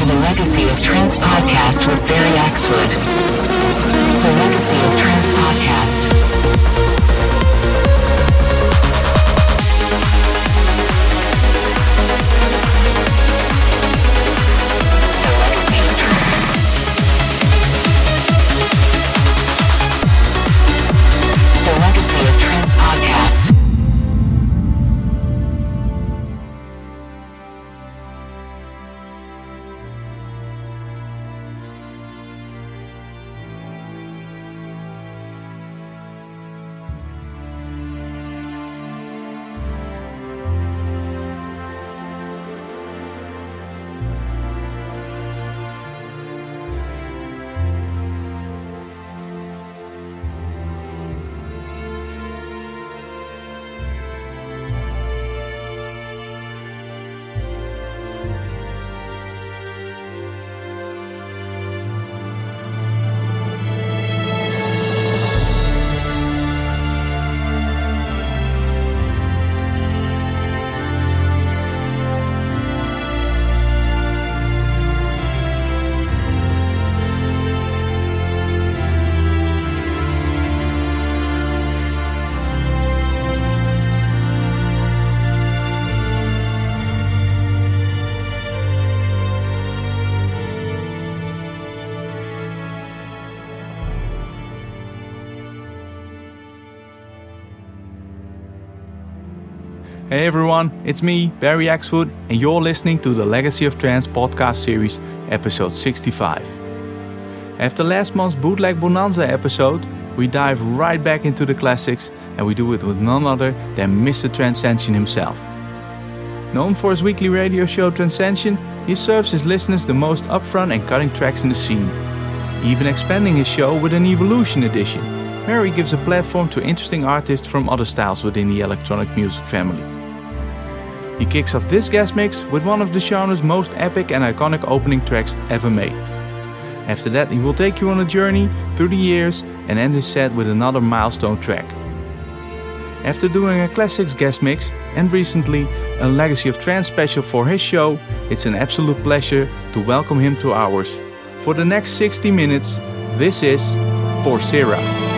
to the Legacy of Trance podcast with Barry Axwood. The Legacy of Trance podcast. Everyone, it's me, Barry Axwood, and you're listening to the Legacy of Trance podcast series, episode 65. After last month's Bootleg Bonanza episode, we dive right back into the classics, and we do it with none other than Mr. Transcension himself. Known for his weekly radio show Transcension, he serves his listeners the most upfront and cutting tracks in the scene, even expanding his show with an Evolution edition, he gives a platform to interesting artists from other styles within the electronic music family. He kicks off this guest mix with one of the genre's most epic and iconic opening tracks ever made. After that, he will take you on a journey through the years and end his set with another milestone track. After doing a classics guest mix and recently a Legacy of Trance special for his show, it's an absolute pleasure to welcome him to ours. For the next 60 minutes, this is Forcera.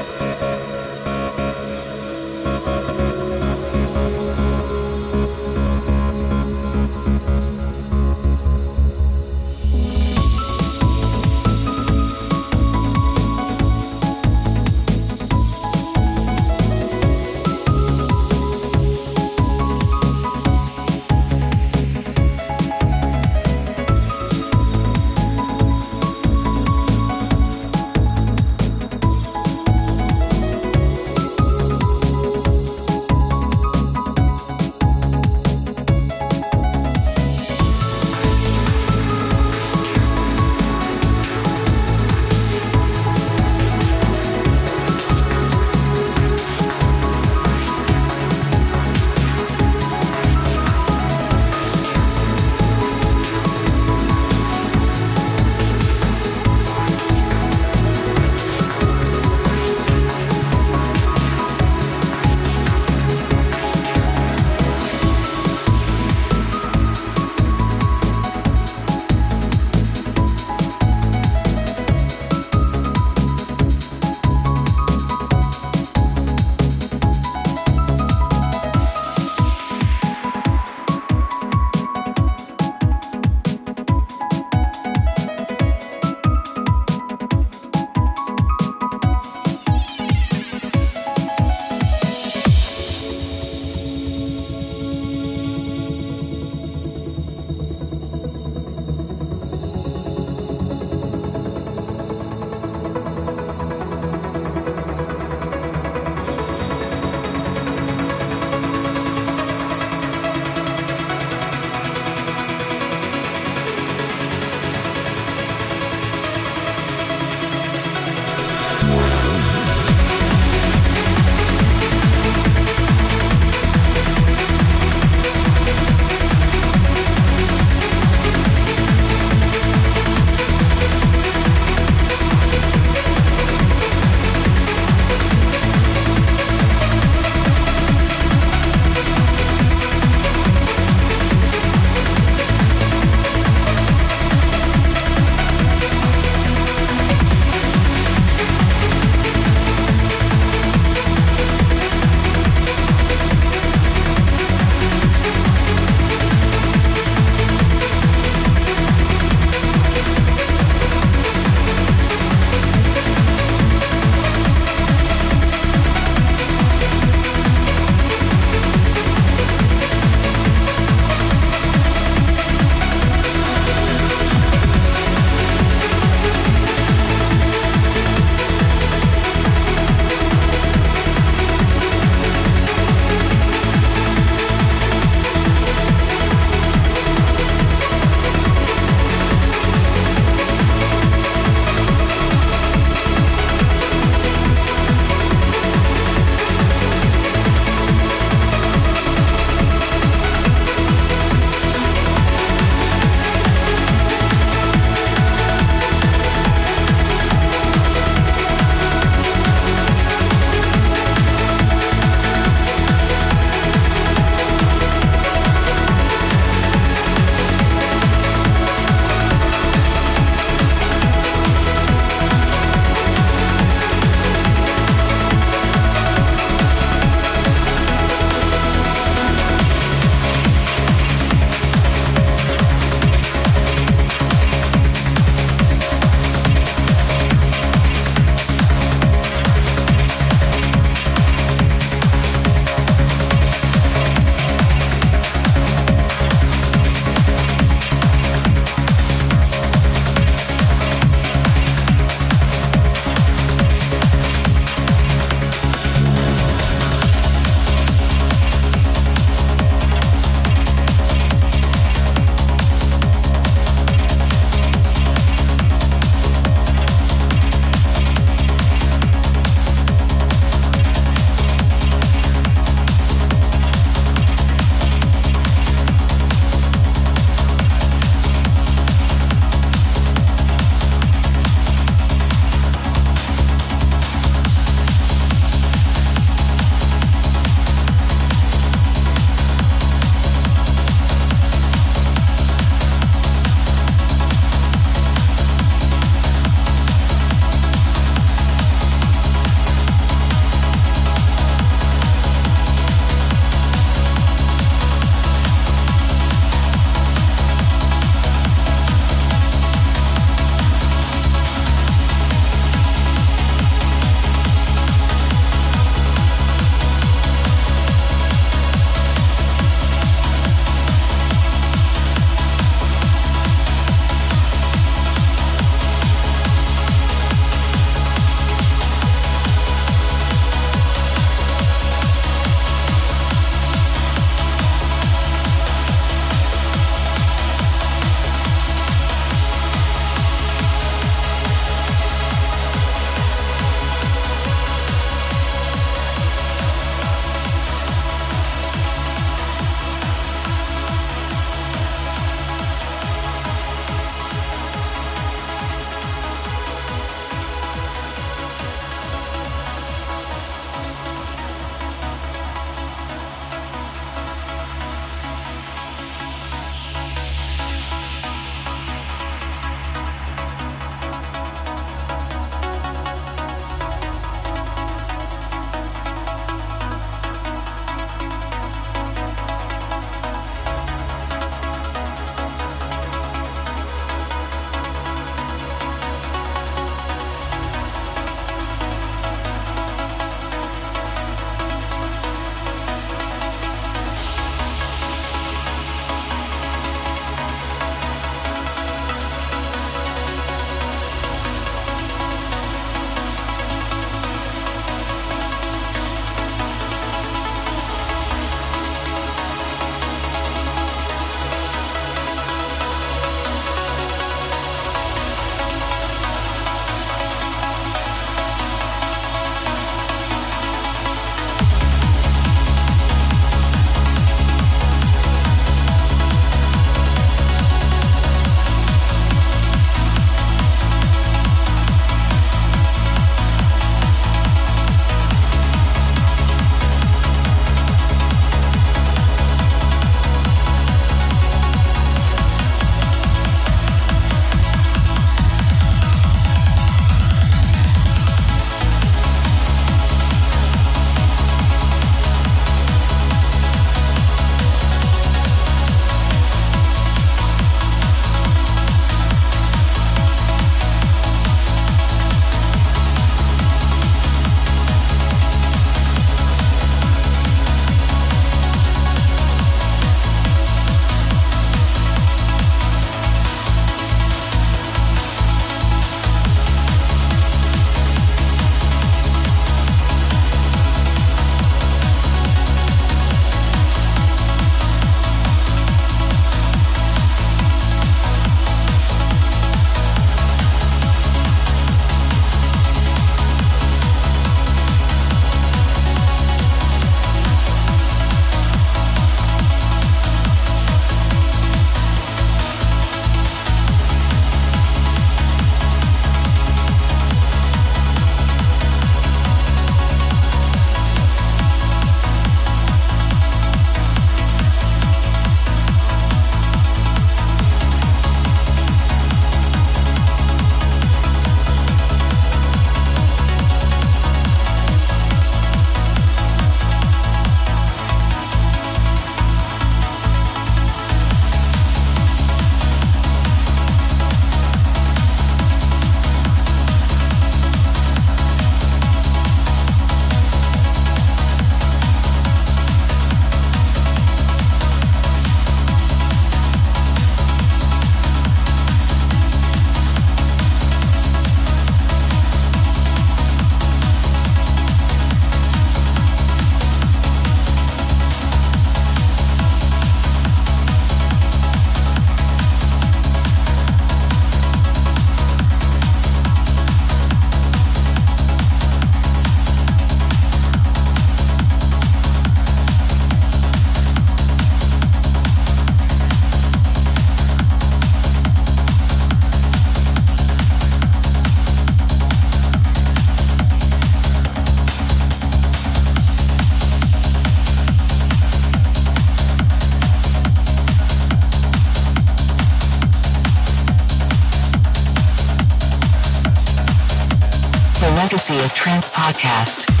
Legacy of Trance podcast.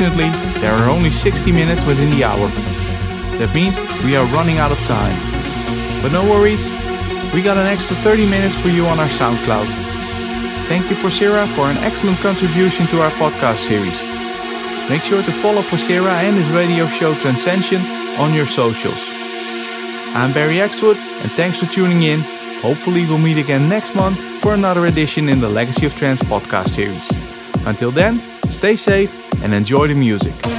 Unfortunately, there are only 60 minutes within the hour. That means we are running out of time. But no worries, we got an extra 30 minutes for you on our SoundCloud. thank you for Sarah for an excellent contribution to our podcast series. Make sure to follow for Sarah and his radio show Transcension on your socials. I'm Barry Axwood, and thanks for tuning in. Hopefully, we'll meet again next month for another edition in the Legacy of Trance podcast series. Until then, stay safe and enjoy the music.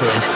Barry Axwood.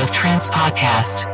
Of Trance podcast.